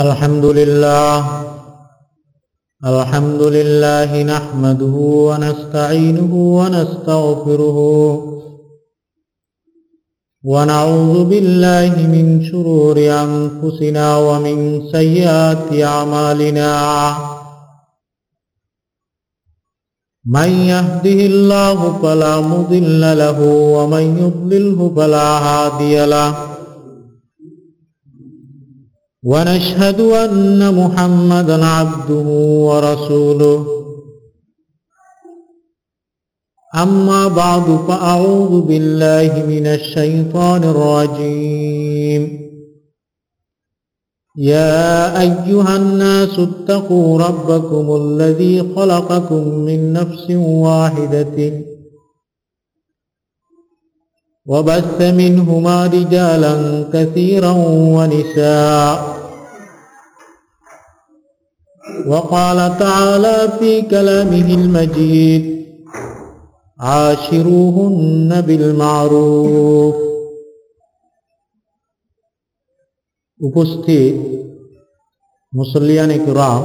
الحمد لله الحمد لله نحمده ونستعينه ونستغفره ونعوذ بالله من شرور أنفسنا ومن سيئات أعمالنا. من يهده الله فلا مضل له ومن يضلله فلا هادي له. ونشهد أن محمدا عبده ورسوله. أما بعد فأعوذ بالله من الشيطان الرجيم. يا أيها الناس اتقوا ربكم الذي خلقكم من نفس واحدة وبث منهما رجالا كثيرا ونساء. وقال تعالى في كلامه المجيد عاشروهن بالمعروف উপস্থিত মুসল্লিয়ান ইকরাম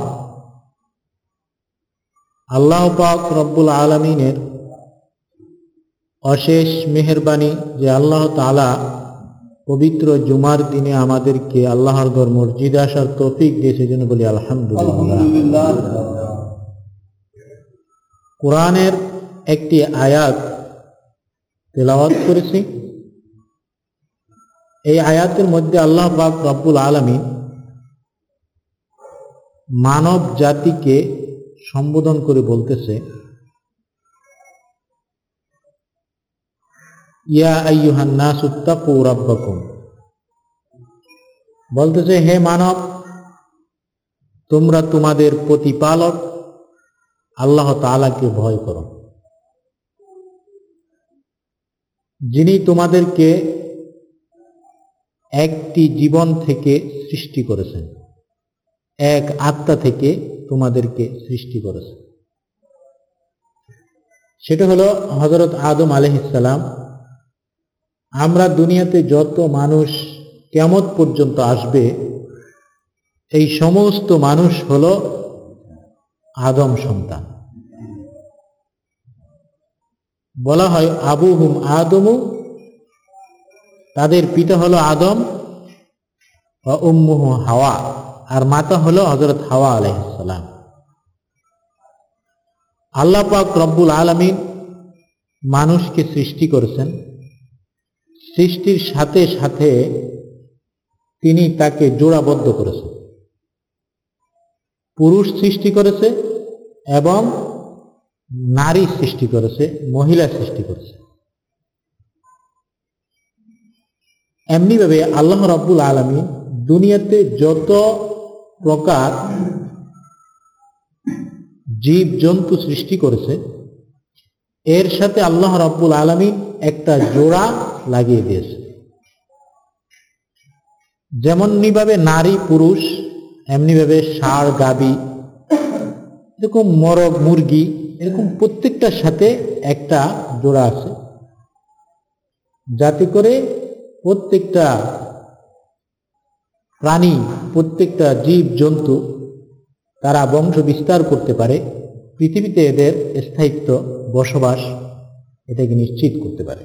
আল্লাহ পাক রব্বুল আলমিনের অশেষ মেহরবানি যে আল্লাহ তালা পবিত্র জুমার দিনে আমাদেরকে আল্লাহর ঘর মসজিদ আসার তৌফিক দিয়েছে জন্য বলি আলহামদুলিল্লাহ। কোরআনের একটি আয়াত তেলাওয়াত করেছি। এই আয়াতের মধ্যে আল্লাহ পাক রব্বুল আলমী মানব জাতিকে সম্বোধন করে বলতেছে ইয়া আইয়ুহান্না সুত্তাকু রাব্বাকুম। বলতেছে, হে মানব, তোমরা তোমাদের প্রতিপালক আল্লাহ তাআলাকে ভয় করো। যিনি তোমাদেরকে একটি জীবন থেকে সৃষ্টি করেছেন, এক আত্মা থেকে তোমাদেরকে সৃষ্টি করেছেন। সেটা হলো হজরত আদম আলহিসাল্লাম আমরা দুনিয়াতে যত মানুষ কেমত পর্যন্ত আসবে, এই সমস্ত মানুষ হল আদম সন্তান। বলা হয় আবু হুম আদমু, তাদের পিতা হলো আদম উম্মুহু হাওয়া, আর মাতা হলো হজরত হাওয়া আলাইসালাম আল্লাহ পাক রব্বুল আলমিন মানুষকে সৃষ্টি করেছেন। সৃষ্টির সাথে সাথে তিনি তাকে জোড়াবদ্ধ করেছেন। পুরুষ সৃষ্টি করেছে এবং নারী সৃষ্টি করেছে, মহিলা সৃষ্টি করেছে। এমনিভাবে আল্লাহ রব্বুল আলমী দুনিয়াতে যত প্রকার জীব জন্তু সৃষ্টি করেছে এর সাথে আল্লাহ রব্বুল আলমী একটা জোড়া লাগিয়ে দিয়েছে। যেমনইভাবে নারী পুরুষ এমনিভাবে ষাঁড়, গাবি, এরকম মরগ, মুরগি, এরকম প্রত্যেকটার সাথে একটা জোড়া আছে। যাতে করে প্রত্যেকটা প্রাণী, প্রত্যেকটা জীব জন্তু তারা বংশ বিস্তার করতে পারে। পৃথিবীতে এদের স্থায়িত্ব, বসবাস এটাকে নিশ্চিত করতে পারে।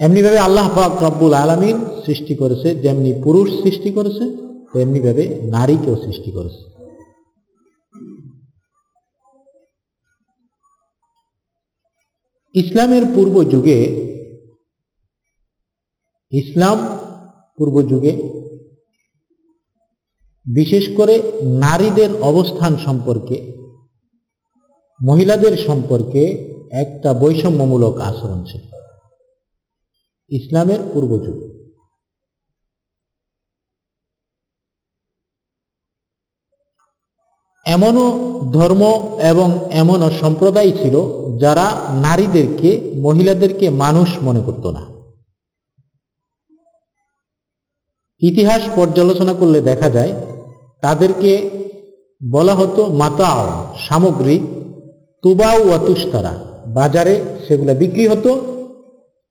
এমনিভাবে আল্লাহ রব্বুল আলমিন সৃষ্টি করেছে, যেমনি পুরুষ সৃষ্টি করেছে, তেমনিভাবে নারীকেও সৃষ্টি করেছে। ইসলামের পূর্ব যুগে ইসলাম পূর্ব যুগে বিশেষ করে নারীদের অবস্থান সম্পর্কে, মহিলাদের সম্পর্কে একটা বৈষম্যমূলক আচরণ ছিল। ইসলামের পূর্ব যুগ এমনও ধর্ম এবং এমনও সম্প্রদায় ছিল যারা নারীদেরকে, মহিলাদেরকে মানুষ মনে করত না। ইতিহাস পর্যালোচনা করলে দেখা যায় তাদেরকে বলা হতো মাতাও সামগ্রী তুবাউ অতুস্তারা বাজারে সেগুলা বিক্রি হতো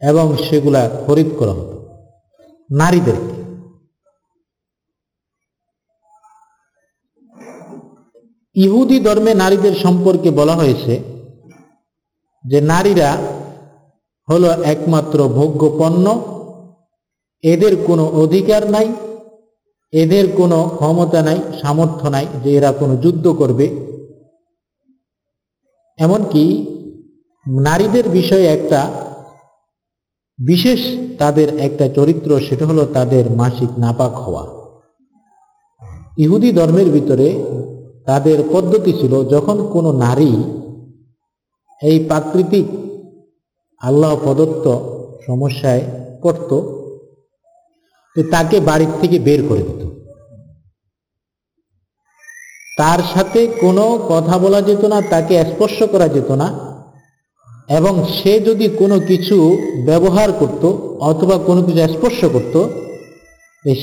এবং সেগুলা খরিদ করা হতো নারীদেরকে। ইহুদি ধর্মে নারীদের সম্পর্কে বলা হয়েছে যে নারীরা হলো একমাত্র ভোগ্য পণ্য এদের কোনো অধিকার নাই এদের কোনো ক্ষমতা নাই, সামর্থ্য নাই যে এরা কোনো যুদ্ধ করবে। এমনকি নারীদের বিষয়ে একটা বিশেষ তাদের একটা চরিত্র, সেটা হলো তাদের মাসিক নাপাক হওয়া। ইহুদি ধর্মের ভিতরে তাদের পদ্ধতি ছিল, যখন কোনো নারী এই প্রাকৃতিক আল্লাহ প্রদত্ত সমস্যায় পড়ত তাকে বাড়ির থেকে বের করে দিত। তার সাথে কোনো কথা বলা যেত না, তাকে স্পর্শ করা যেত না, এবং সে যদি কোনো কিছু ব্যবহার করত অথবা কোনো কিছু স্পর্শ করত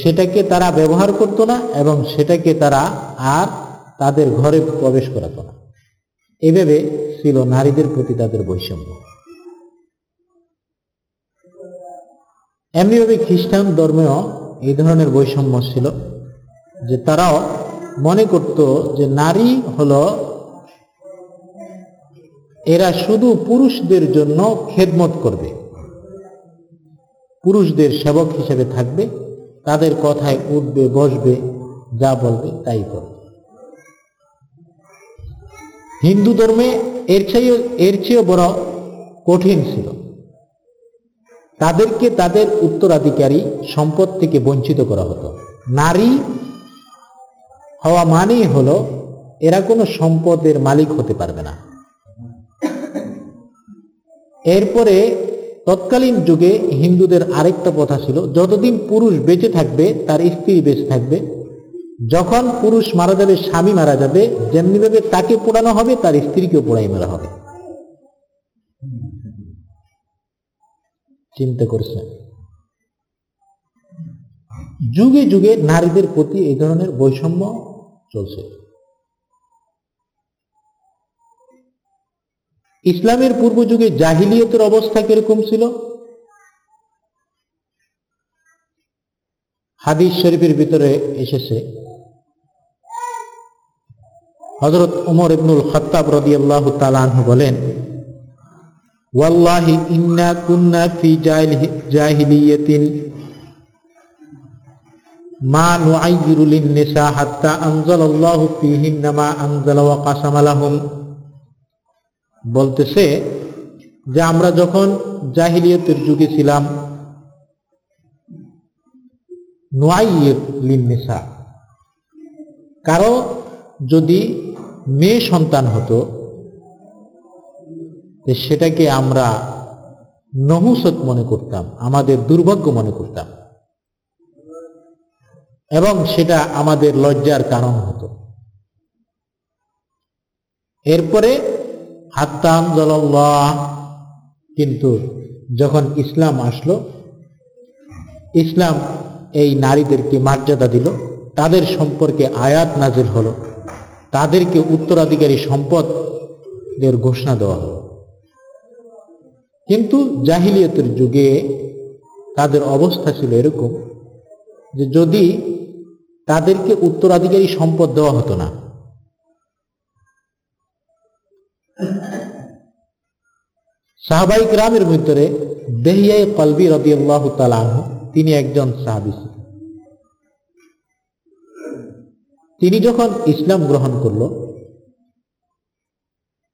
সেটাকে তারা ব্যবহার করত না এবং সেটাকে তারা আর তাদের ঘরে প্রবেশ করাতো না। এভাবে ছিল নারীদের প্রতি তাদের বৈষম্য। এমনিভাবে খ্রিস্টান ধর্মেও এই ধরনের বৈষম্য ছিল, যে তারাও মনে করত যে নারী হলো এরা শুধু পুরুষদের জন্য খেদমত করবে। পুরুষদের সেবক হিসেবে থাকবে, তাদের কথায় উঠবে, বসবে, যা বলবে তাই করবে। হিন্দু ধর্মে এর চেয়েও এর চেয়েও বড় কঠিন ছিল। তাদেরকে তাদের উত্তরাধিকারী সম্পদ থেকে বঞ্চিত করা হতো। নারী হওয়া মানেই হলো, এরা কোনো সম্পদের মালিক হতে পারবে না। এরপরে তৎকালীন যুগে হিন্দুদের আরেকটা কথা ছিল, যতদিন পুরুষ বেঁচে থাকবে, তার স্ত্রী বেঁচে থাকবে। যখন পুরুষ মারা যাবে, স্বামী মারা যাবে, যেমনিভাবে তাকে পোড়ানো হবে, তার স্ত্রীকেও পোড়াই মারা হবে। চিন্তা করছেন যুগে যুগে নারীদের প্রতি এই ধরনের বৈষম্য চলছে। ইসলামের পূর্ব যুগে জাহিলিয়তের অবস্থা কীরকম ছিল? হাদিস শরীফের ভিতরে এসেছে হজরত উমর ইবনুল খত্তাব রদি আল্লাহ তালাহ বলেন ওয়াল্লাহি ইন্না কুন্না ফি মা নুআইয়িরু লিন-নিসা হাত্তা আনজালাল্লাহু ফীহিন্না মা আনজালা ওয়া কাসামা বলতেছে যে আমরা যখন জাহিলিয়তের যুগে ছিলাম কারও যদি মেয়ে সন্তান হতো সেটাকে আমরা নহুসত মনে করতাম, আমাদের দুর্ভাগ্য মনে করতাম। এবং সেটা আমাদের লজ্জার কারণ হতো। এরপরে, হাত্তাম জল্লাহ কিন্তু যখন ইসলাম আসলো, ইসলাম এই নারীদেরকে মর্যাদা দিল, তাদের সম্পর্কে আয়াত নাজির হলো, তাদেরকে উত্তরাধিকারী সম্পদের ঘোষণা দেওয়া হলো। কিন্তু জাহিলিয়তের যুগে তাদের অবস্থা ছিল এরকম যে যদি তাদেরকে উত্তরাধিকারী সম্পদ দেওয়া হতো না, সাহাবাই গ্রামের ভিতরে দেহিয়াই কলবি রবি আল্লাহ তালাহ তিনি একজন সাহাবি তিনি যখন ইসলাম গ্রহণ করল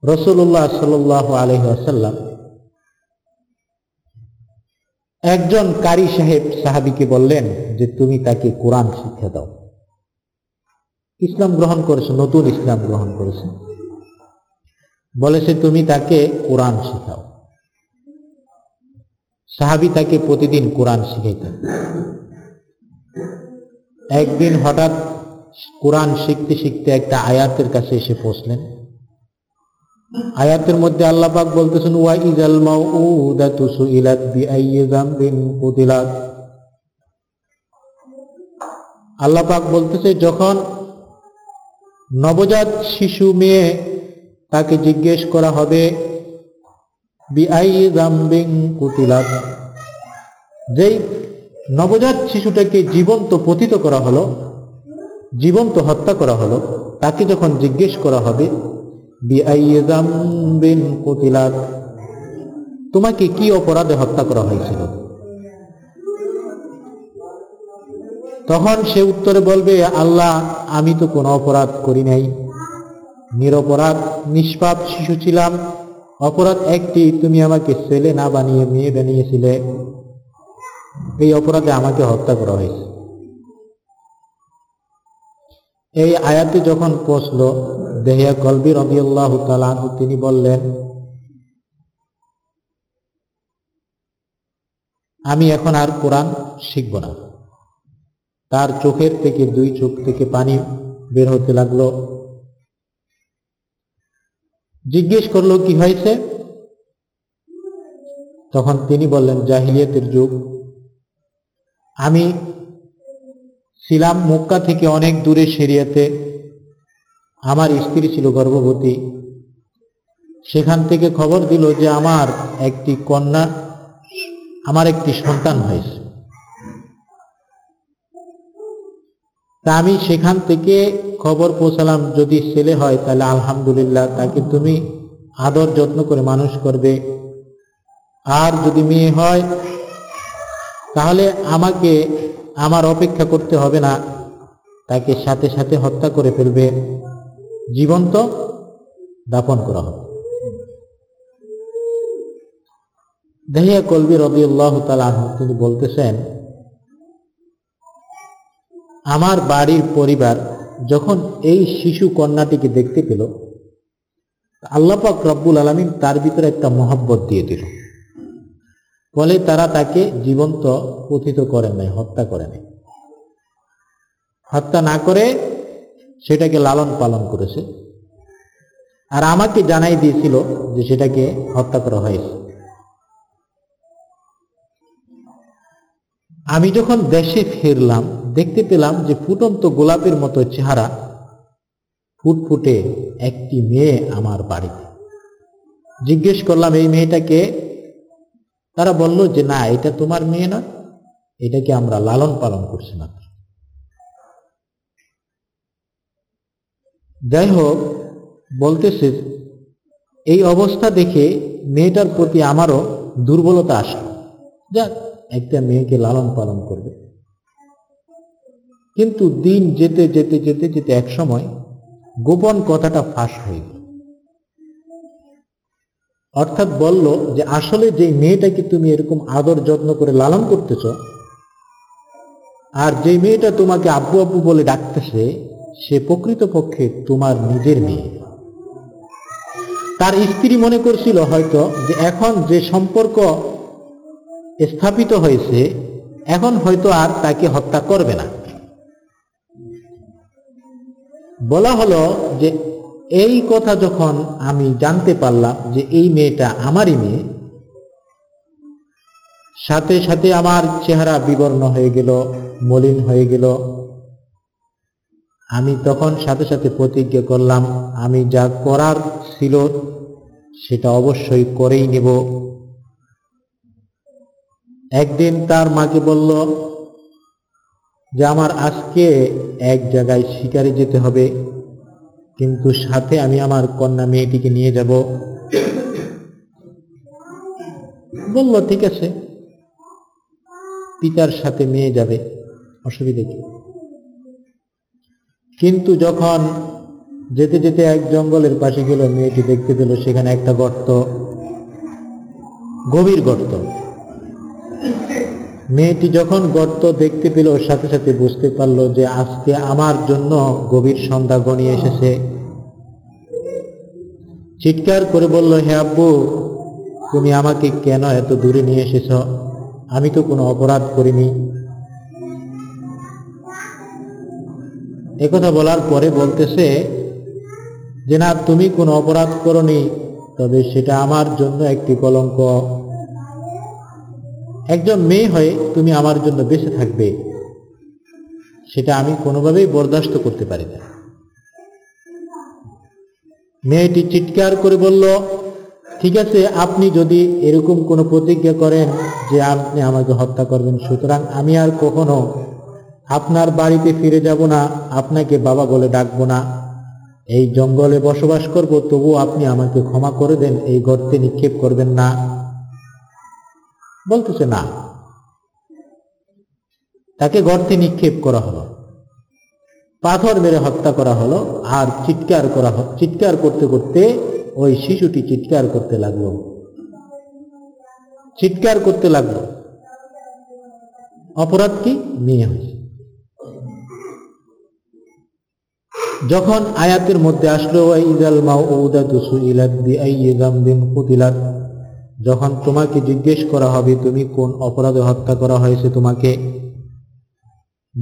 রসুল্লাহ সাল আলহ আসাল্লাম একজন কারি সাহেব সাহাবিকে বললেন যে, তুমি তাকে কোরআন শিক্ষা দাও। ইসলাম গ্রহণ করেছে, নতুন ইসলাম গ্রহণ করেছে। বলেছে তুমি তাকে কোরআন শেখাও। সাহাবি তাকে প্রতিদিন কোরআন শিখাইতেন। একদিন হঠাৎ কোরআন শিখতে শিখতে একটা আয়াতের কাছে এসে পৌঁছলেন। আয়াতের মধ্যে আল্লাহ পাক বলতেছেন, ওয়া ইজাল মাউউদাতু সুইলাত বিআইয়ি যামবিন কুতিলাত আল্লাহ বলতেছে, যখন নবজাত শিশু মেয়ে তাকে জিজ্ঞেস করা হবে বিআই জাম্বিং কুতিলাত যেই নবজাত শিশুটাকে জীবন্ত পতিত করা হলো, জীবন্ত হত্যা করা হলো, তাকে যখন জিজ্ঞেস করা হবে তোমাকে কি অপরাধে হত্যা করা হয়েছিল? তখন সে উত্তরে বলবে, আল্লাহ, আমি তো কোনো অপরাধ করি নাই। নিরপরাধ, নিষ্পাপ শিশু ছিলাম। অপরাধ একটি, তুমি আমাকে ছেলে না বানিয়ে, মেয়ে বানিয়েছিলে। এই অপরাধে আমাকে হত্যা করা হয়েছে। এই আয়াতে যখন পৌঁছল দেহিয়া কলবি রবিউল্লাহ তালাহ তিনি বললেন, আমি এখন আর কোরআন শিখব না। তার চোখের থেকে, দুই চোখ থেকে পানি বের হতে লাগল। জিজ্ঞেস করল, কি হয়েছে? তখন তিনি বললেন, জাহিলিয়াতের যুগ। আমি ছিলাম মক্কা থেকে অনেক দূরে সেরিয়াতে। আমার স্ত্রী ছিল গর্ভবতী। সেখান থেকে খবর দিল যে আমার একটি কন্যা, আমার একটি সন্তান হয়েছে। তা আমি সেখান থেকে খবর পৌঁছালাম, যদি ছেলে হয় তাহলে আলহামদুলিল্লাহ, তাকে তুমি আদর যত্ন করে মানুষ করবে। আর যদি মেয়ে হয়, তাহলে আমাকে আমার অপেক্ষা করতে হবে না, তাকে সাথে সাথে হত্যা করে ফেলবে। জীবন্ত দাপন করা হবে দেহিয়া কলবি রবি আল্লাহ তিনি বলতেছেন, আমার বাড়ির পরিবার যখন এই শিশু কন্যাটিকে দেখতে পেল আল্লাপাক রব্বুল আলমিন তার ভিতরে একটা মহব্বত দিয়ে দিল। ফলে তারা তাকে জীবন্ত পথিত করেন নাই, হত্যা করে নাই। হত্যা না করে সেটাকে লালন পালন করেছে। আর আমাকে জানাই দিয়েছিল যে সেটাকে হত্যা করা হয়েছে। আমি যখন দেশে ফিরলাম, দেখতে পেলাম যে ফুটন্ত গোলাপের মতো চেহারা, ফুটফুটে একটি মেয়ে আমার বাড়িতে। জিজ্ঞেস করলাম, এই মেয়েটাকে? তারা বলল যে, না, এটা তোমার মেয়ে না এটাকে আমরা লালন পালন করছি মাত্র। যাই হোক বলতেছে, এই অবস্থা দেখে মেয়েটার প্রতি আমারও দুর্বলতা আসে। যাক, একটা মেয়েকে লালন পালন করবে। কিন্তু দিন যেতে যেতে যেতে যেতে এক সময় গোপন কথাটা ফাঁস হয়ে গেল। অর্থাৎ বলল যে, আসলে যে মেয়েটাকে তুমি এরকম আদর যত্ন করে লালন করতেছ, আর যে মেয়েটা তোমাকে আব্বু আব্বু বলে ডাকতেছে সে প্রকৃতপক্ষে তোমার নিজের মেয়ে। তার স্ত্রী মনে করছিল হয়তো যে এখন যে সম্পর্ক স্থাপিত হয়েছে, এখন হয়তো আর তাকে হত্যা করবে না। বলা হলো যে এই কথা যখন আমি জানতে পারলাম যে এই মেয়েটা আমারই মেয়ে, সাথে সাথে আমার চেহারা বিবর্ণ হয়ে গেল, মলিন হয়ে গেল আমি তখন সাথে সাথে প্রতিজ্ঞা করলাম, আমি যা করার ছিল সেটা অবশ্যই করেই নেব। একদিন তার মাকে বলল, যে আমার আজকে এক জায়গায় শিকারে যেতে হবে, কিন্তু সাথে আমি আমার কন্যা মেয়েটিকে নিয়ে যাব। বলল, ঠিক আছে, পিতার সাথে মেয়ে যাবে, অসুবিধা কি? কিন্তু যখন যেতে যেতে এক জঙ্গলের পাশে গেল, মেয়েটি দেখতে পেল সেখানে একটা গর্ত, গভীর গর্ত। মেয়েটি যখন গর্ত দেখতে পেল সাথে সাথে বুঝতে পারল যে আজকে আমার জন্য গভীর সন্ধ্যা গণিয়ে এসেছে। চিৎকার করে বলল, হে আব্বু, তুমি আমাকে কেন এত দূরে নিয়ে এসেছ? আমি তো কোনো অপরাধ করিনি। একথা বলার পরে বলতেছে যে না তুমি কোনো অপরাধ করনি, তবে সেটা আমার জন্য একটি কলঙ্ক। একজন মেয়ে হয়ে তুমি আমার জন্য বেঁচে থাকবে, সেটা আমি কোনোভাবেই বরদাস্ত করতে পারি না। মেয়েটি চিৎকার করে বলল, ঠিক আছে, আপনি যদি এরকম কোনো প্রতিজ্ঞা করেন যে আপনি আমাকে হত্যা করবেন, সুতরাং আমি আর কখনো আপনার বাড়িতে ফিরে যাব না, আপনাকে বাবা বলে ডাকবো না। এই জঙ্গলে বসবাস করব তবু আপনি আমাকে ক্ষমা করে দেন, এই গর্তে নিক্ষেপ করবেন না। বলতেছে, না। তাকে গর্তে নিক্ষেপ করা হলো। পাথর মেরে হত্যা করা হলো, আর চিৎকার করা চিৎকার করতে করতে ওই শিশুটি চিৎকার করতে লাগল। চিৎকার করতে লাগল। অপরাধ কি? নিয়ে হয়েছে। যখন আয়াতের মধ্যে আসলো ইদাল সুইলাত বিআইয়ি যামবিন কুতিলাত যখন তোমাকে জিজ্ঞেস করা হবে, তুমি কোন অপরাধে হত্যা করা হয়েছে তোমাকে?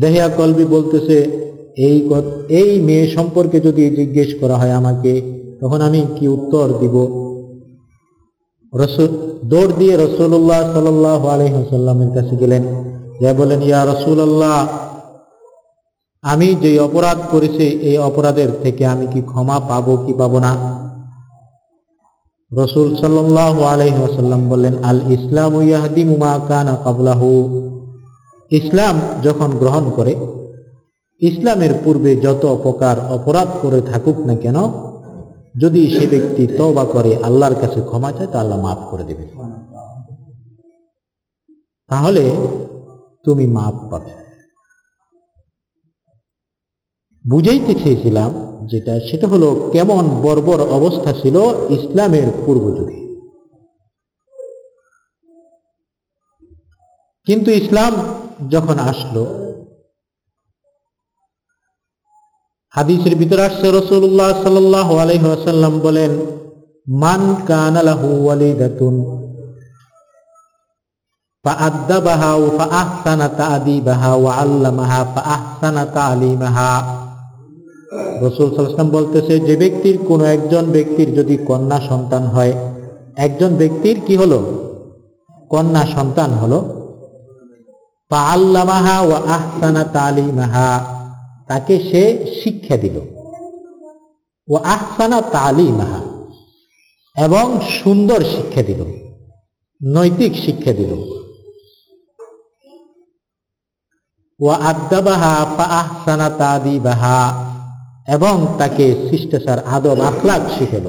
দেহিয়া কলবি বলতেছে, এই এই মেয়ে সম্পর্কে যদি জিজ্ঞেস করা হয় আমাকে, তখন আমি কি উত্তর দিব? রসুল, দৌড় দিয়ে রসুল্লাহ সাল্লাহ আলহিহাসাল্লামের কাছে গেলেন। যা বলেন, ইয়া রসুল্লাহ আমি যে অপরাধ করেছি, এই অপরাধের থেকে আমি কি ক্ষমা পাবো, কি পাবো না? রসুল আলহিহাসাল্লাম বললেন আল ইসলাম কাবলাহু ইসলাম যখন গ্রহণ করে, ইসলামের পূর্বে যত অপকার অপরাধ করে থাকুক না কেন, যদি সে ব্যক্তি তওবা করে, আল্লাহর কাছে ক্ষমা চায়, তা আল্লাহ মাফ করে দেবে তাহলে তুমি মাফ পাবে। বুঝাইতে চেয়েছিলাম যেটা সেটা হলো কেমন বর্বর অবস্থা ছিল ইসলামের পূর্ব যুগে কিন্তু ইসলাম যখন আসলো হাদিসের ভিতরে আসছে রসুল্লাহ সাল্লাহ আলহাসাল্লাম বলেন মান কানালাহু ওয়ালিদাতুন فأدبها فأحسن تأديبها وعلمها فأحسن تعليمها রসুল সাল্লাম বলতেছে, যে ব্যক্তির কোন একজন ব্যক্তির যদি কন্যা সন্তান হয়, একজন ব্যক্তির কি হলো? কন্যা সন্তান হলো? আল্লামাহা ও আহসানা তালিমাহা, তাকে সে শিক্ষা দিল। ও আহসানা তালিমাহা, এবং সুন্দর শিক্ষা দিল, নৈতিক শিক্ষা দিল। ও আদাবাহা পা আহসানা তাদিবাহা এবং তাকে শিষ্টাচার আদব আখলাক শিখাইল।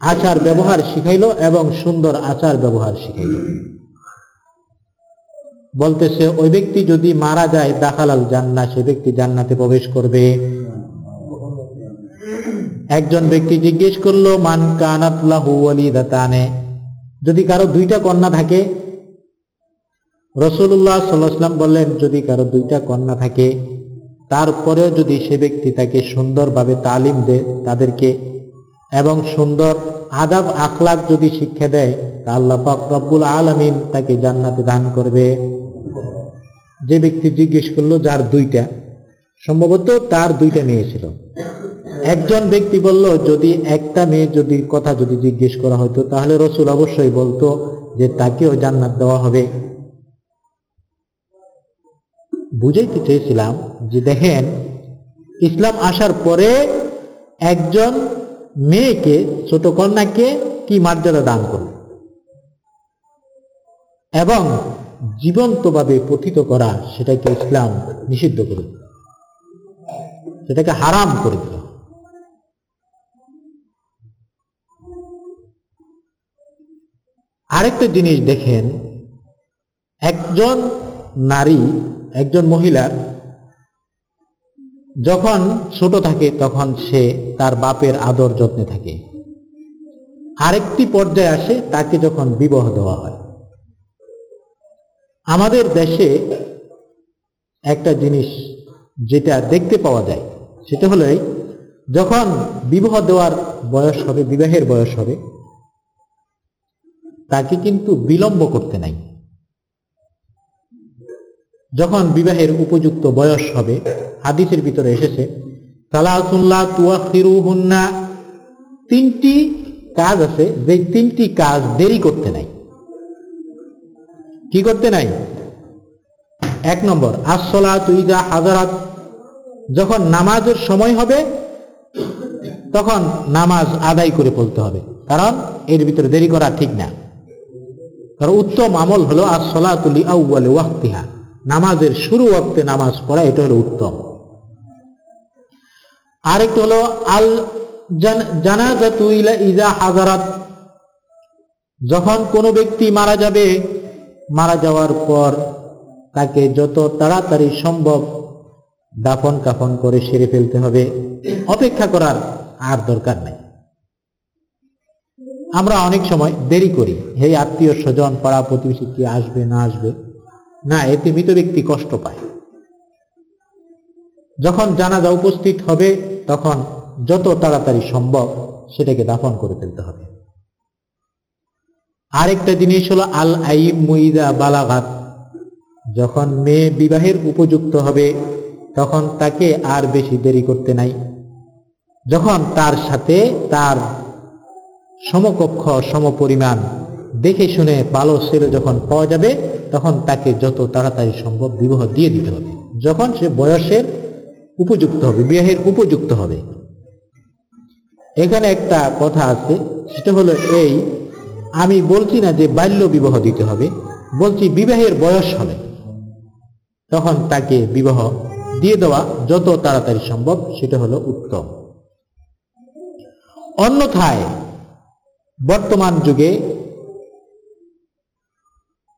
আচার ব্যবহার শিখাইল এবং সুন্দর আচার ব্যবহার শিখাইল। বলতেছে, ওই ব্যক্তি যদি মারা যায়, দাখালাল জান্না সে ব্যক্তি জান্নাতে প্রবেশ করবে। একজন ব্যক্তি জিজ্ঞেস করল, মান কানাতলাহু ওয়ালিদাতানে? যদি কারও দুইটা কন্যা থাকে রসুল্লাহ সাল্লাহাম বললেন, যদি কারও দুইটা কন্যা থাকে তারপরেও যদি সে ব্যক্তি তাকে সুন্দরভাবে তালিম দেয় তাদেরকে, এবং সুন্দর আদাব আখলাক যদি শিক্ষা দেয়, তা আল্লাহ পাক রব্বুল আলমিন তাকে জান্নাতে দান করবে। যে ব্যক্তি জিজ্ঞেস করল, যার দুইটা? সম্ভবত তার দুইটা মেয়ে ছিল। একজন ব্যক্তি বলল, যদি একটা মেয়ে যদি কথা যদি জিজ্ঞেস করা হতো তাহলে রসুল অবশ্যই বলতো যে তাকেও জান্নাত দেওয়া হবে। বুঝাইতে চেয়েছিলাম যে দেখেন, ইসলাম আসার পরে একজন মেয়েকে, ছোট কন্যাকে কি মর্যাদা দান করল? এবং জীবন্তভাবে পথিত করা সেটাকে ইসলাম নিষিদ্ধ করে সেটাকে হারাম করে দিল। আরেকটা জিনিস দেখেন, একজন নারী একজন মহিলা যখন ছোট থাকে তখন সে তার বাপের আদর যত্নে থাকে। আরেকটি পর্যায়ে আসে, তাকে যখন বিবাহ দেওয়া হয়। আমাদের দেশে একটা জিনিস যেটা দেখতে পাওয়া যায়, সেটা হলো যখন বিবাহ দেওয়ার বয়স হবে, বিবাহের বয়স হবে, তাকে কিন্তু বিলম্ব করতে নাই। যখন বিবাহের উপযুক্ত বয়স হবে, হাদিসের ভিতরে এসেছে তিনটি কাজ আছে, যে তিনটি কাজ দেরি করতে নাই। কি করতে নাই? এক নম্বর আসলা তুইজা হাজারাত, যখন নামাজের সময় হবে, তখন নামাজ আদায় করে ফেলতে হবে, কারণ এর ভিতরে দেরি করা ঠিক না। কারণ উত্তম আমল হলো আসলাতুলি আউ্বালে ওয়াক্তিহা। নামাজের শুরু ওয়াক্তে নামাজ পড়া, এটা হলো উত্তম। আরেকটা হলো, আল জানাজাতু ইলা ইজা হাজারাত। যখন কোনো ব্যক্তি মারা যাবে, মারা যাওয়ার পর তাকে যত তাড়াতাড়ি সম্ভব দাফন কাফন করে সেরে ফেলতে হবে। অপেক্ষা করার আর দরকার নেই। আমরা অনেক সময় দেরি করি। হে আত্মীয় স্বজন, পাড়া প্রতিবেশী কি আসবে, না আসবে না, এতে মৃত ব্যক্তি কষ্ট পায়। যখন জানাজা উপস্থিত হবে, তখন যত তাড়াতাড়ি সম্ভব সেটাকে দাফন করে ফেলতে হবে। আরেকটা জিনিস হলো আল আইম মুইদা বালাঘাত যখন মেয়ে বিবাহের উপযুক্ত হবে, তখন তাকে আর বেশি দেরি করতে নাই। যখন তার সাথে তার সমকক্ষ, সমপরিমাণ দেখে শুনে ভালো ছেলে যখন পাওয়া যাবে, তখন তাকে যত তাড়াতাড়ি সম্ভব বিবাহ দিয়ে দিতে হবে। যখন সে বয়সের উপযুক্ত হবে বিবাহের উপযুক্ত হবে। এখানে একটা কথা আছে, সেটা হলো এই, আমি বলছি না যে বাল্য বিবাহ দিতে হবে, বলছি বিবাহের বয়স হবে। তখন তাকে বিবাহ দিয়ে দেওয়া যত তাড়াতাড়ি সম্ভব, সেটা হলো উত্তম। অন্যথায়, বর্তমান যুগে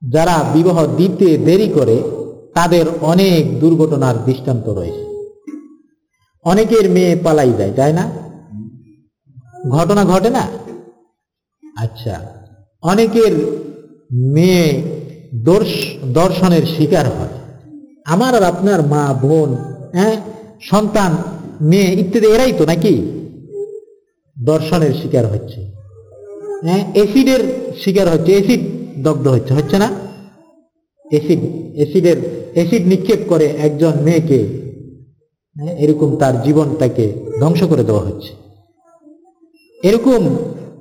যারা বিবাহ দিতে দেরি করে, তাদের অনেক দুর্ঘটনার দৃষ্টান্ত রয়েছে। অনেকের মেয়ে পালাই যায়, তাই না? ঘটনা ঘটে না? আচ্ছা অনেকের মেয়ে দর্শনের শিকার হয়। আমার আর আপনার মা, বোন হ্যাঁ সন্তান, মেয়ে ইত্যাদি এরাই তো নাকি দর্শনের শিকার হচ্ছে? হ্যাঁ এসিডের শিকার হচ্ছে এসিড দগ্ধ হচ্ছে হচ্ছে না? এসিড এসিডের এসিড নিক্ষেপ করে একজন মেয়েকে হ্যাঁ, এরকম তার জীবনটাকে ধ্বংস করে দেওয়া হচ্ছে। এরকম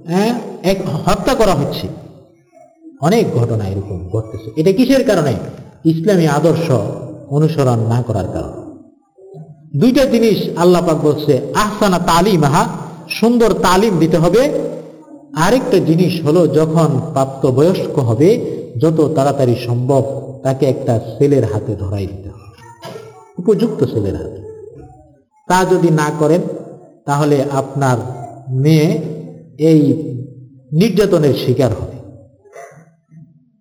হ্যাঁ, এক হত্যা করা হচ্ছে। অনেক ঘটনা এরকম ঘটতেছে। এটা কিসের কারণে? ইসলামী আদর্শ অনুসরণ না করার কারণে। দুইটা জিনিস আল্লাহ পাক বলছে আহসানা তালিম আহা সুন্দর তালিম দিতে হবে। আরেকটা জিনিস হলো যখন প্রাপ্ত বয়স্ক হবে, যত তাড়াতাড়ি সম্ভব তাকে একটা ছেলের হাতে ধরাই দিতে হবে। উপযুক্ত ছেলের হাতে। তা যদি না করেন, তাহলে আপনার মেয়ে এই নির্যাতনের শিকার হবে।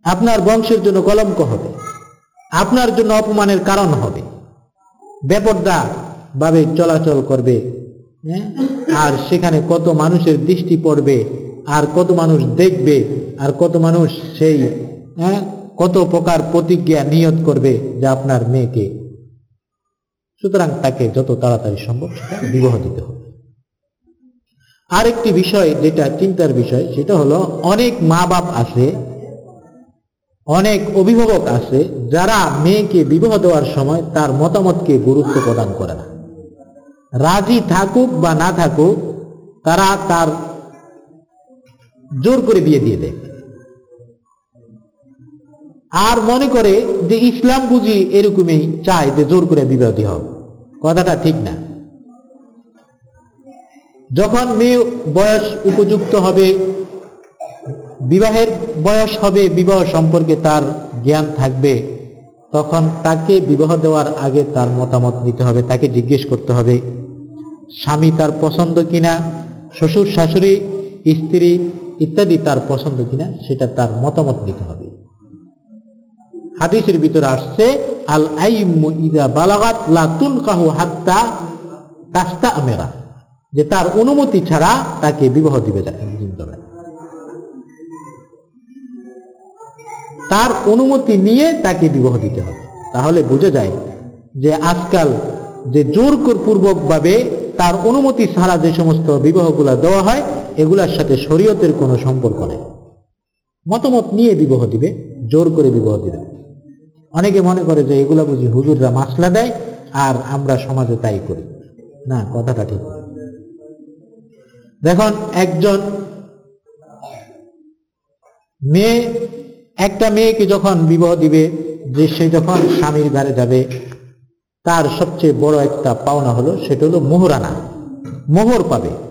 আপনার বংশের জন্য কলঙ্ক হবে। আপনার জন্য অপমানের কারণ হবে। বেপর্দা ভাবে চলাচল করবে হ্যাঁ? আর সেখানে কত মানুষের দৃষ্টি পড়বে আর কত মানুষ দেখবে, আর কত মানুষ সেই হ্যাঁ কত প্রকার প্রতিজ্ঞা নিয়ত করবে যে আপনার মেয়েকে। সুতরাং তাকে যত তাড়াতাড়ি সম্ভব সেটা বিবাহ দিতে হবে। আরেকটি বিষয় যেটা চিন্তার বিষয়, সেটা হলো অনেক মা বাপ আছে অনেক অভিভাবক আছে যারা মেয়েকে বিবাহ দেওয়ার সময় তার মতামতকে গুরুত্ব প্রদান করে না। রাজি থাকুক বা না থাকুক, তারা তার জোর করে বিয়ে দিয়ে দেয়। আর মনে করে যে ইসলাম বুঝি এরকমই চায় যে জোর করে বিবাহ দিয়ে হবে কথাটা ঠিক না। যখন মেয়ে বয়স উপযুক্ত হবে, বিবাহের বয়স হবে, বিবাহ সম্পর্কে তার জ্ঞান থাকবে, তখন তাকে বিবাহ দেওয়ার আগে তার মতামত নিতে হবে, তাকে জিজ্ঞেস করতে হবে, স্বামী তার পছন্দ কিনা? শ্বশুর শাশুড়ি, স্ত্রী ইত্যাদি তার পছন্দ কিনা, সেটা তার মতামত নিতে হবে। হাদিসের ভিতরে আসছে, আল আইমু ইদা বালাগাত লা তুনকাহু হাত্তা তাস্তা আমেরা যে তার অনুমতি ছাড়া তাকে বিবাহ দিবে যাবে তার অনুমতি নিয়ে তাকে বিবাহ দিতে হবে। তাহলে বুঝে যায় যে আজকাল যে জোর পূর্বক ভাবে তার অনুমতি ছাড়া যে সমস্ত বিবাহগুলো দেওয়া হয় এগুলার সাথে শরীয়তের কোনো সম্পর্ক নেই। মতামত নিয়ে বিবাহ দিবে, জোর করে বিবাহ দিবে। অনেকে মনে করে যে এগুলা বুঝি হুজুররা মাসলা দেয় আর আমরা সমাজে তাই করি। না, কথাটা ঠিক। দেখুন, একজন মেয়ে, একটা মেয়েকে যখন বিবাহ দিবে, যে সে যখন স্বামীর ঘরে যাবে, তার সবচেয়ে বড় একটা পাওনা হলো, সেটা হলো মোহরানা। মোহর পাবে।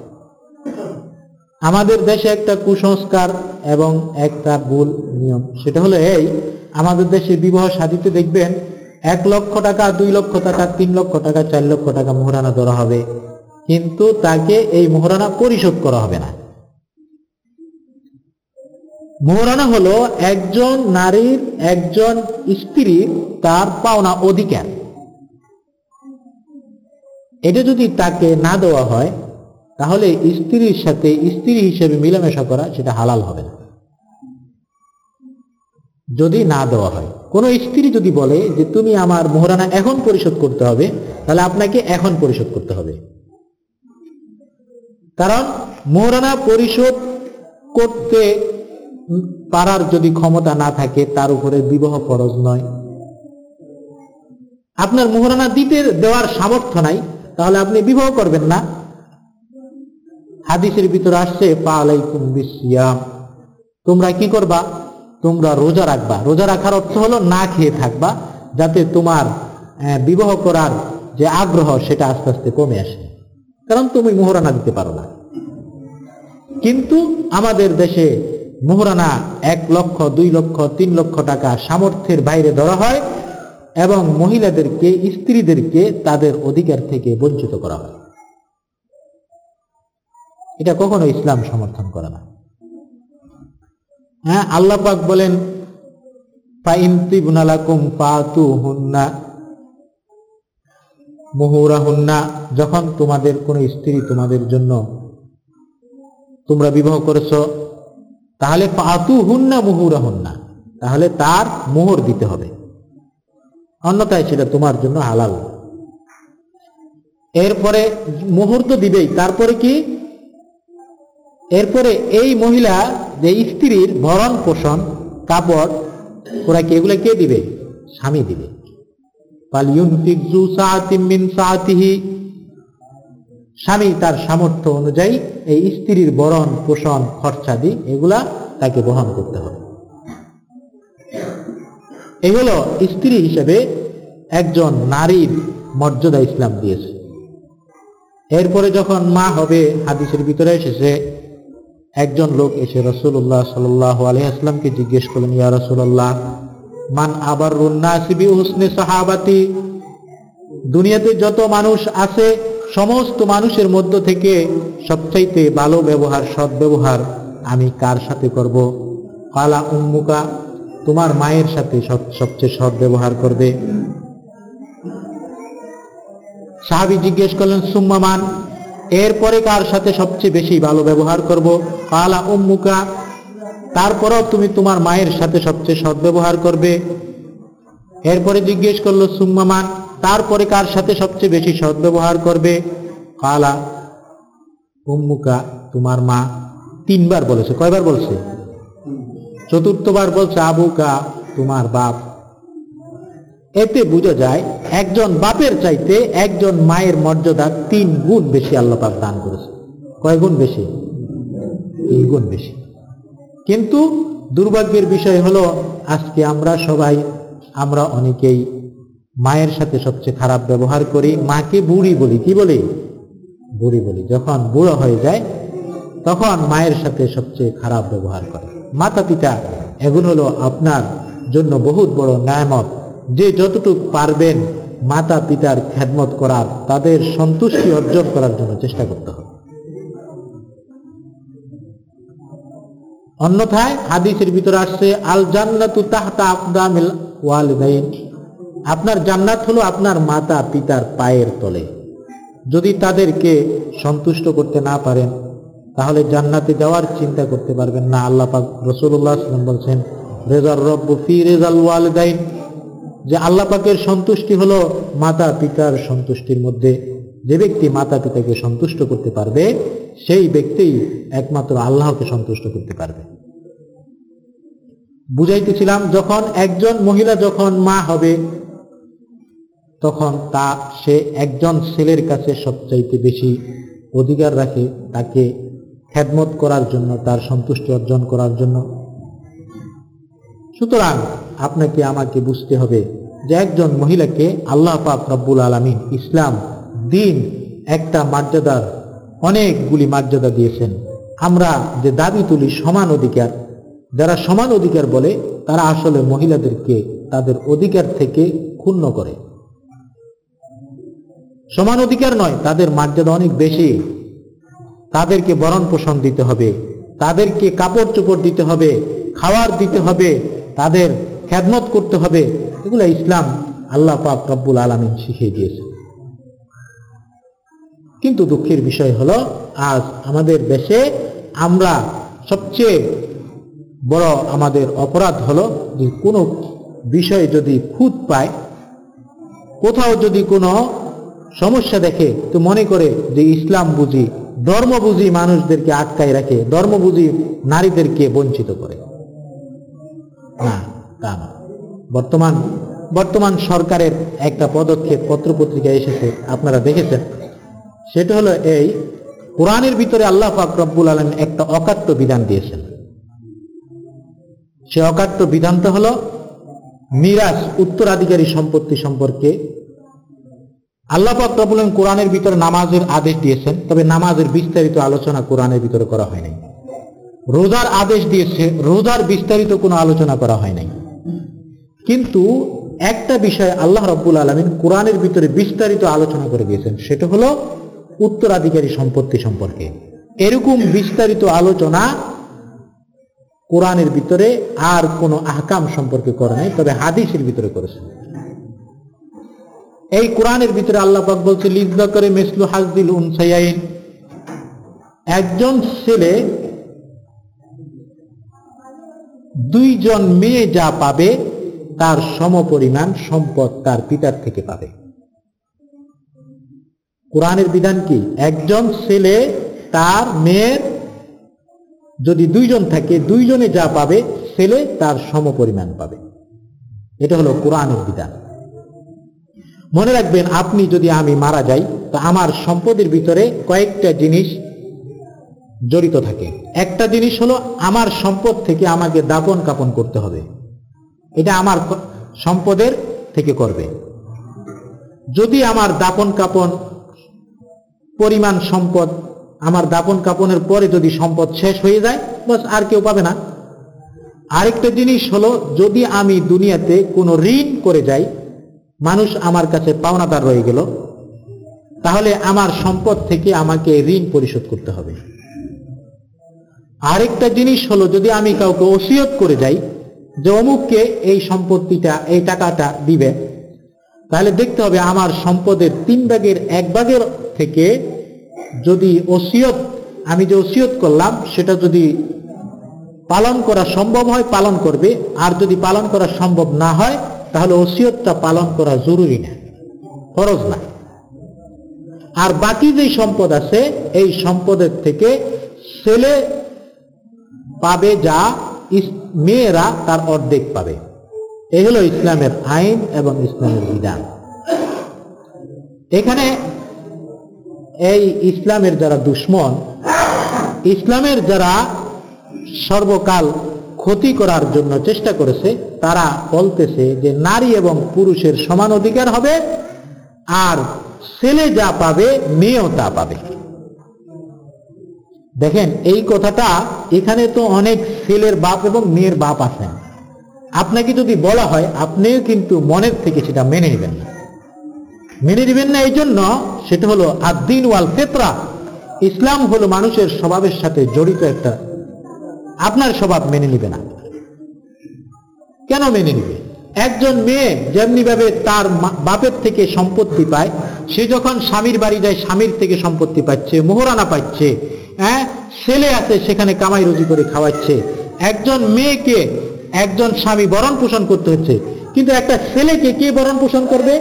আমাদের দেশে একটা কুসংস্কার এবং একটা ভুল নিয়ম। সেটা হলো এই, আমাদের দেশে বিবাহ সাজিতে দেখবেন এক লক্ষ টাকা, দুই লক্ষ টাকা, তিন লক্ষ টাকা, চার লক্ষ টাকা মোহরানা ধরা হবে। কিন্তু তাকে এই মোহরানা পরিশোধ করা হবে না। মোহরানা হলো একজন নারীর, একজন স্ত্রী তার পাওনা অধিকার। এটা যদি তাকে না দেওয়া হয় তাহলে স্ত্রীর সাথে স্ত্রী হিসেবে মিলামেশা করা সেটা হালাল হবে না। যদি না দেওয়া হয়। কোনো স্ত্রী যদি বলে যে, তুমি আমার মোহরানা এখন পরিশোধ করতে হবে, তাহলে আপনাকে এখন পরিশোধ করতে হবে। কারণ মোহরানা পরিশোধ করতে পারার যদি ক্ষমতা না থাকে, তার উপরে বিবাহ ফরজ নয়। আপনার মোহরানা দিতে দেওয়ার সামর্থ্য নাই, তাহলে আপনি বিবাহ করবেন না। হাদিসের ভিতরে আসছে পালাইকুম বিসিয়াম। তোমরা কি করবা? তোমরা রোজা রাখবা। রোজা রাখার অর্থ হলো না খেয়ে থাকবা, যাতে তোমার বিবাহ করার যে আগ্রহ সেটা আস্তে আস্তে কমে আসে। কারণ তুমি মোহরানা দিতে পারো না। কিন্তু আমাদের দেশে মোহরানা এক লক্ষ, দুই লক্ষ, তিন লক্ষ টাকা সামর্থ্যের বাইরে ধরা হয় এবং মহিলাদেরকে, স্ত্রীদেরকে তাদের অধিকার থেকে বঞ্চিত করা হয়। এটা কখনো ইসলাম সমর্থন করে না। হ্যাঁ আল্লাহ পাক বলেন মুহুরা হুন্না যখন তোমাদের কোন স্ত্রী তোমাদের জন্য তোমরা বিবাহ করেছ, তাহলে পাতু হুন্না মুহুরা হুন্না তাহলে তার মোহর দিতে হবে। অন্যথায় সেটা তোমার জন্য হালাল। এরপরে মোহর তো দিবেই, তারপরে কি? এরপরে এই মহিলা যে স্ত্রীর ভরণ পোষণ, কাপড়, ওরা কি এগুলো কে দিবে? স্বামী দিবে। স্বামী তার সামর্থ্য অনুযায়ী এই স্ত্রীর বরণ পোষণ খরচাদি এগুলা তাকে বহন করতে হবে। এই হলো স্ত্রী হিসেবে একজন নারীর মর্যাদা ইসলাম দিয়েছে। এরপরে যখন মা হবে, হাদিসের ভিতরে এসেছে একজন লোক এসে রসুল্লাহ সাল্লাহ আলহামকে জিজ্ঞেস করলেন, ইয়া রসুল্লাহ মান আবার হুসনে সাহাবাতি? দুনিয়াতে যত মানুষ আছে, সমস্ত মানুষের মধ্য থেকে সবচাইতে ভালো ব্যবহার, সৎ ব্যবহার আমি কার সাথে করব? কালা উম্মুকা, তোমার মায়ের সাথে সবচেয়ে সৎ ব্যবহার করবে। সাহাবি জিজ্ঞেস করলেন সুম্মামান এরপরে কার সাথে সবচেয়ে বেশি ভালো ব্যবহার করব? কালা উম্মুকা। তারপরও তুমি তোমার মায়ের সাথে সবচেয়ে সৎ ব্যবহার করবে। এরপরে জিজ্ঞেস করল সুম্মামান তারপরে কার সাথে সবচেয়ে বেশি সৎ ব্যবহার করবে? কালা উম্মুকা, তোমার মা। তিনবার বলেছে, কয়বার বলছে? চতুর্থবার বলছে, আবুকা, তোমার বাপ। এতে বোঝা যায়, একজন বাপের চাইতে একজন মায়ের মর্যাদা তিন গুণ বেশি আল্লাপাক দান করেছে কয় গুণ বেশি? তিন গুণ বেশি। কিন্তু দুর্ভাগ্যের বিষয় হলো, আজকে আমরা সবাই, আমরা অনেকেই মায়ের সাথে সবচেয়ে খারাপ ব্যবহার করি, মাকে বুড়ি বলি। কি বলি? বুড়ি বলি। যখন বুড়ো হয়ে যায়, তখন মায়ের সাথে সবচেয়ে খারাপ ব্যবহার করে। মাতা পিতা এগুলো হলো আপনার জন্য বহুত বড় ন্যায়মত যে যতটুকু পারবেন মাতা পিতার খ্যাদমত করার, তাদের সন্তুষ্টি অর্জন করার জন্য চেষ্টা করতে হবে। অন্যথায় হাদিসের ভিতরে আসছে আল জান্নাতু তাহতা আকদামিল ওয়ালিদাইন। আপনার জান্নাত হলো আপনার মাতা পিতার পায়ের তলে। যদি তাদেরকে সন্তুষ্ট করতে না পারেন, তাহলে জান্নাতে যাওয়ার চিন্তা করতে পারবেন না। আল্লাহ পাক রসুল্লাহ বলছেন, রেজার রব্বু ফি রেজাল ওয়ালিদাইন। যে আল্লাহ পাকের সন্তুষ্টি হলো মাতা পিতার সন্তুষ্টির মধ্যে। যে ব্যক্তি মাতা পিতাকে সন্তুষ্ট করতে পারবে, সেই ব্যক্তি একমাত্র আল্লাহকে সন্তুষ্ট করতে পারবে। বুঝাইতেছিলাম, যখন একজন মহিলা যখন মা হবে, তখন তা সে একজন ছেলের কাছে সবচাইতে বেশি অধিকার রাখে তাকে খেদমত করার জন্য, তার সন্তুষ্টি অর্জন করার জন্য। সুতরাং আপনাকে, আমাকে বুঝতে হবে যে একজন মহিলাকে আল্লাহ পাক রব্বুল আলমিন ইসলাম, দিন, একটা মর্যাদার অনেকগুলি মর্যাদা দিয়েছেন। আমরা যে দাবি তুলি সমান অধিকার, যারা সমান অধিকার বলে, তারা আসলে মহিলাদেরকে তাদের অধিকার থেকে ক্ষুণ্ণ করে। সমান অধিকার নয়, তাদের মর্যাদা অনেক বেশি। তাদেরকে বরণ পোষণ দিতে হবে, তাদেরকে কাপড় চোপড় দিতে হবে, খাওয়ার দিতে হবে তাদের খেদমত করতে হবে, এগুলো ইসলাম আল্লাহ পাক রব্বুল আলমিন শিখিয়ে দিয়েছে কিন্তু দুঃখের বিষয় হলো, আজ আমাদের দেশে আমরা সবচেয়ে বড় আমাদের অপরাধ হলো যে কোনো বিষয়ে যদি খুঁত পায়, কোথাও যদি কোনো সমস্যা দেখে, তো মনে করে যে ইসলাম বুঝি, ধর্ম বুঝি মানুষদেরকে আটকায় রাখে, ধর্ম বুঝি নারীদেরকে বঞ্চিত করে। না, তা না। বর্তমান বর্তমান সরকারের একটা পদক্ষেপ, পত্রপত্রিকা এসেছে, আপনারা দেখেছেন। সেটা হলো এই, কোরআনের ভিতরে আল্লাহ পাক রব্বুল আলম একটা অকাট্য বিধান দিয়েছেন। সে অকাট্য বিধানটা হলো মিরাজ উত্তরাধিকারী সম্পত্তি সম্পর্কে আল্লাহ পাক রব্বুল আলম কোরআনের ভিতরে নামাজের আদেশ দিয়েছেন, তবে নামাজের বিস্তারিত আলোচনা কোরআনের ভিতরে করা হয় নাই রোজার আদেশ দিয়েছে, রোজার বিস্তারিত কোনো আলোচনা করা হয় নাই। কিন্তু একটা বিষয় আল্লাহ রব্বুল আলমিন কোরআনের ভিতরে বিস্তারিত আলোচনা করে দিয়েছেন, সেটা হলো উত্তরাধিকারী সম্পত্তি সম্পর্কে। এরকম বিস্তারিত আলোচনা কোরআনের ভিতরে আর কোনো আহকাম সম্পর্কে করে নাই, তবে হাদিসের ভিতরে করেছেন এই কোরআনের ভিতরে আল্লাহ পাক বলছে লিজা করে মেসলু হাজদিল উনসাইয়াইন। একজন ছেলে দুইজন মেয়ে যা পাবে, তার সমপরিমাণ সম্পদ তার পিতার থেকে পাবে। কোরআনের বিধান কি? একজন ছেলে তার মেয়ের যদি দুইজন থাকে, দুইজনে যা পাবে, ছেলে তার সমপরিমাণ পাবে। এটা হলো কোরআনের বিধান। মনে রাখবেন, আপনি যদি আমি মারা যাই, তো আমার সম্পদের ভিতরে কয়েকটা জিনিস জড়িত থাকে। একটা জিনিস হলো আমার সম্পদ থেকে আমাকে দাপন কাপন করতে হবে। এটা আমার সম্পদের থেকে করবে। যদি আমার দাপন কাপন পরিমাণ সম্পদ, আমার দাপন কাপনের পরে যদি সম্পদ শেষ হয়ে যায়, বাস আর কেউ পাবে না। আরেকটা জিনিস হলো, যদি আমি দুনিয়াতে কোনো ঋণ করে যাই, মানুষ আমার কাছে পাওনাদার রয়ে গেল, তাহলে আমার সম্পদ থেকে আমাকে ঋণ পরিশোধ করতে হবে। আরেকটা জিনিস হলো যদি আমি কাউকে ওসিয়ত করে যাই যে অমুককে এই সম্পত্তিটা, এই টাকাটা দিবে, তাহলে দেখতে হবে আমার সম্পদের তিন ভাগের এক ভাগের থেকে যদি ওসিয়ত, আমি যে ওসিয়ত করলাম, সেটা যদি পালন করা সম্ভব হয়, পালন করবে। আর যদি পালন করা সম্ভব না হয়, তাহলে ওসিয়তটা পালন করা জরুরি না, ফরজ না। আর বাকি যে সম্পদ আছে, এই সম্পদের থেকে ছেলে পাবে যা মেয়েরা তার অর্ধেক পাবে। এই হলো ইসলামের আইন এবং ইসলামের বিধান। এখানে এই ইসলামের যারা দুশ্মন, ইসলামের যারা সর্বকাল ক্ষতি করার জন্য চেষ্টা করেছে, তারা বলতেছে যে নারী এবং পুরুষের সমান অধিকার হবে, আর ছেলে যা পাবে, মেয়েও তা পাবে। দেখেন, এই কথাটা এখানে তো অনেক ছেলের বাপ এবং মেয়ের বাপ আছেন। আপনাকে যদি বলা হয়, আপনিও কিন্তু মনের থেকে সেটা মেনে নেবেন না। মেনে নেবেন না এই জন্য সেটা হলো আদিন ওয়াল ফেতরা। ইসলাম হলো মানুষের স্বভাবের সাথে জড়িত একটা, আপনার স্বভাব মেনে নিবে না। কেন মেনে নিবে? একজন মেয়ে যেমনি ভাবে তার বাপের থেকে সম্পত্তি পায় সে যখন স্বামীর বাড়ি যায়, স্বামীর থেকে সম্পত্তি পাচ্ছে, মোহরানা পাচ্ছে হ্যাঁ? ছেলে আছে, সেখানে কামাই রুজি করে খাওয়াচ্ছে। একজন মেয়েকে একজন স্বামী বরণ পোষণ করতে হচ্ছে। কিন্তু একটা ছেলেকে কে বরণ পোষণ করবে?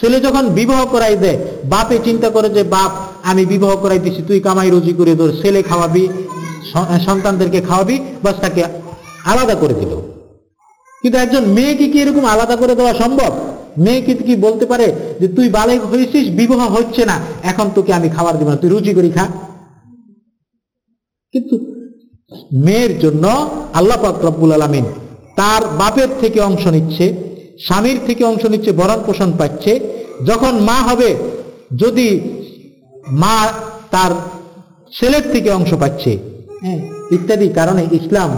ছেলে যখন বিবাহ করাই দেয়, বাপে চিন্তা করে যে, বাপ, আমি বিবাহ করাই দিছি তুই কামাই রুজি করে তোর ছেলে খাওয়াবি সন্তানদেরকে খাওয়াবি, বাস তাকে আলাদা করে দিল। কিন্তু একজন মেয়েকে কি এরকম আলাদা করে দেওয়া সম্ভব? মেয়েকে কি বলতে পারে যে তুই বালেক হয়েছিস, বিবাহ হচ্ছে না, এখন তোকে আমি খাবার দিব না, তুই রুজি করি খা। কিন্তু মেয়ের জন্য আল্লাহ রব্বুল আলমিন তার বাপের থেকে অংশ নিচ্ছে, স্বামীর থেকে অংশ নিচ্ছে, বরণ পোষণ পাচ্ছে। যখন মা হবে, যদি মা তার ছেলের থেকে অংশ পাচ্ছে হ্যাঁ ইত্যাদি কারণে ইসলাম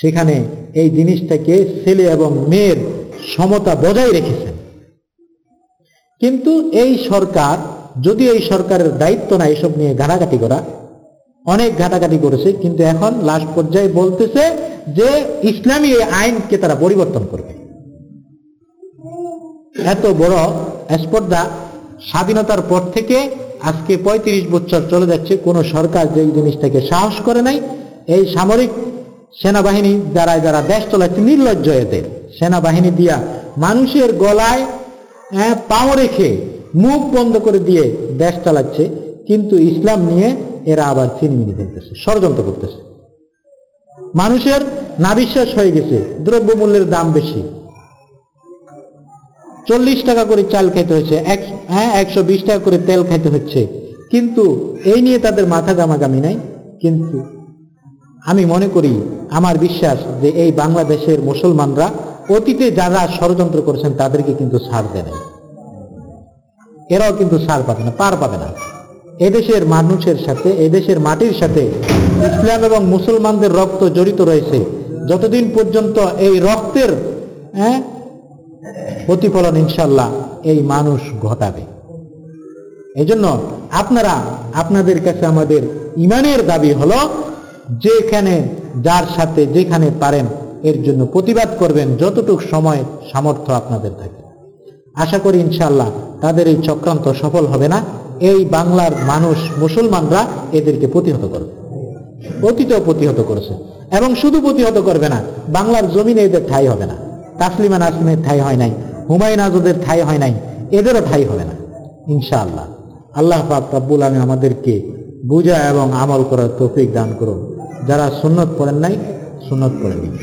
সেখানে এই জিনিসটাকে ছেলে এবং মেয়ের সমতা বজায় রেখেছেন কিন্তু এই সরকার যদি এই সরকারের দায়িত্ব না এসব নিয়ে ঘাটাঘাটি করা, অনেক ঘাটাঘাটি করেছে, কিন্তু এখন লাস্ট পর্যায়ে বলতেছে যে ইসলামী এই আইনকে তারা পরিবর্তন করবে। এত বড় স্পর্ধা স্বাধীনতার পর থেকে আজকে পঁয়ত্রিশ বছর চলে যাচ্ছে, কোন সরকার যে জিনিসটাকে সাহস করে নাই। এই সামরিক সেনাবাহিনী দ্বারা যারা দেশ চলাচ্ছে, নির্লজ্জ এদের। সেনাবাহিনী দিয়া মানুষের গলায় পাও রেখে মুখ বন্ধ করে দিয়ে দেশ চালাচ্ছে, কিন্তু ইসলাম নিয়ে এরা আবার চিনমিনি ফেলতেছে, ষড়যন্ত্র করতেছে। মানুষের নাবিশ্বাস হয়ে গেছে, দ্রব্যমূল্যের দাম বেশি। চল্লিশ টাকা করে চাল খাইতে হচ্ছে হ্যাঁ একশো বিশ টাকা করে তেল খাইতে হচ্ছে, কিন্তু এই নিয়ে তাদের মাথা গামাগামি নাই, কিন্তু আমি মনে করি, আমার বিশ্বাস যে এই বাংলাদেশের মুসলমানরা অতীতে যারা ষড়যন্ত্র করেছেন, তাদেরকে কিন্তু দেয় নাই। এরাও কিন্তু ছাড় পাবে না, পার পাবে না। এদেশের মানুষের সাথে, এদেশের মাটির সাথে ইসলাম এবং মুসলমানদের রক্ত জড়িত রয়েছে। যতদিন পর্যন্ত এই রক্তের হ্যাঁ প্রতিফলন ইনশাল্লাহ এই মানুষ ঘটাবে। এজন্য আপনারা, আপনাদের কাছে আমাদের ইমানের দাবি হলো, যেখানে, যার সাথে, যেখানে পারেন এর জন্য প্রতিবাদ করবেন যতটুক সময় সামর্থ্য আপনাদের থাকে। আশা করি ইনশাল্লাহ তাদের এই চক্রান্ত সফল হবে না। এই বাংলার মানুষ, মুসলমানরা এদেরকে প্রতিহত করবে। অতীতেও প্রতিহত করেছে। এবং শুধু প্রতিহত করবে না, বাংলার জমিনে এদের ঠাই হবে না। তাসলিমা নাসলিমের ঠাই হয় নাই, হুমায়ুন আজাদের ঠাই হয় নাই, এদেরও ঠাই হবে না, ইনশাআল্লাহ। আল্লাহ পাক রব্বুল আলমী আমাদেরকে বুঝা এবং আমল করার তৌফিক দান করুন। যারা সুন্নত পড়েন নাই, সুন্নত পড়ে নিন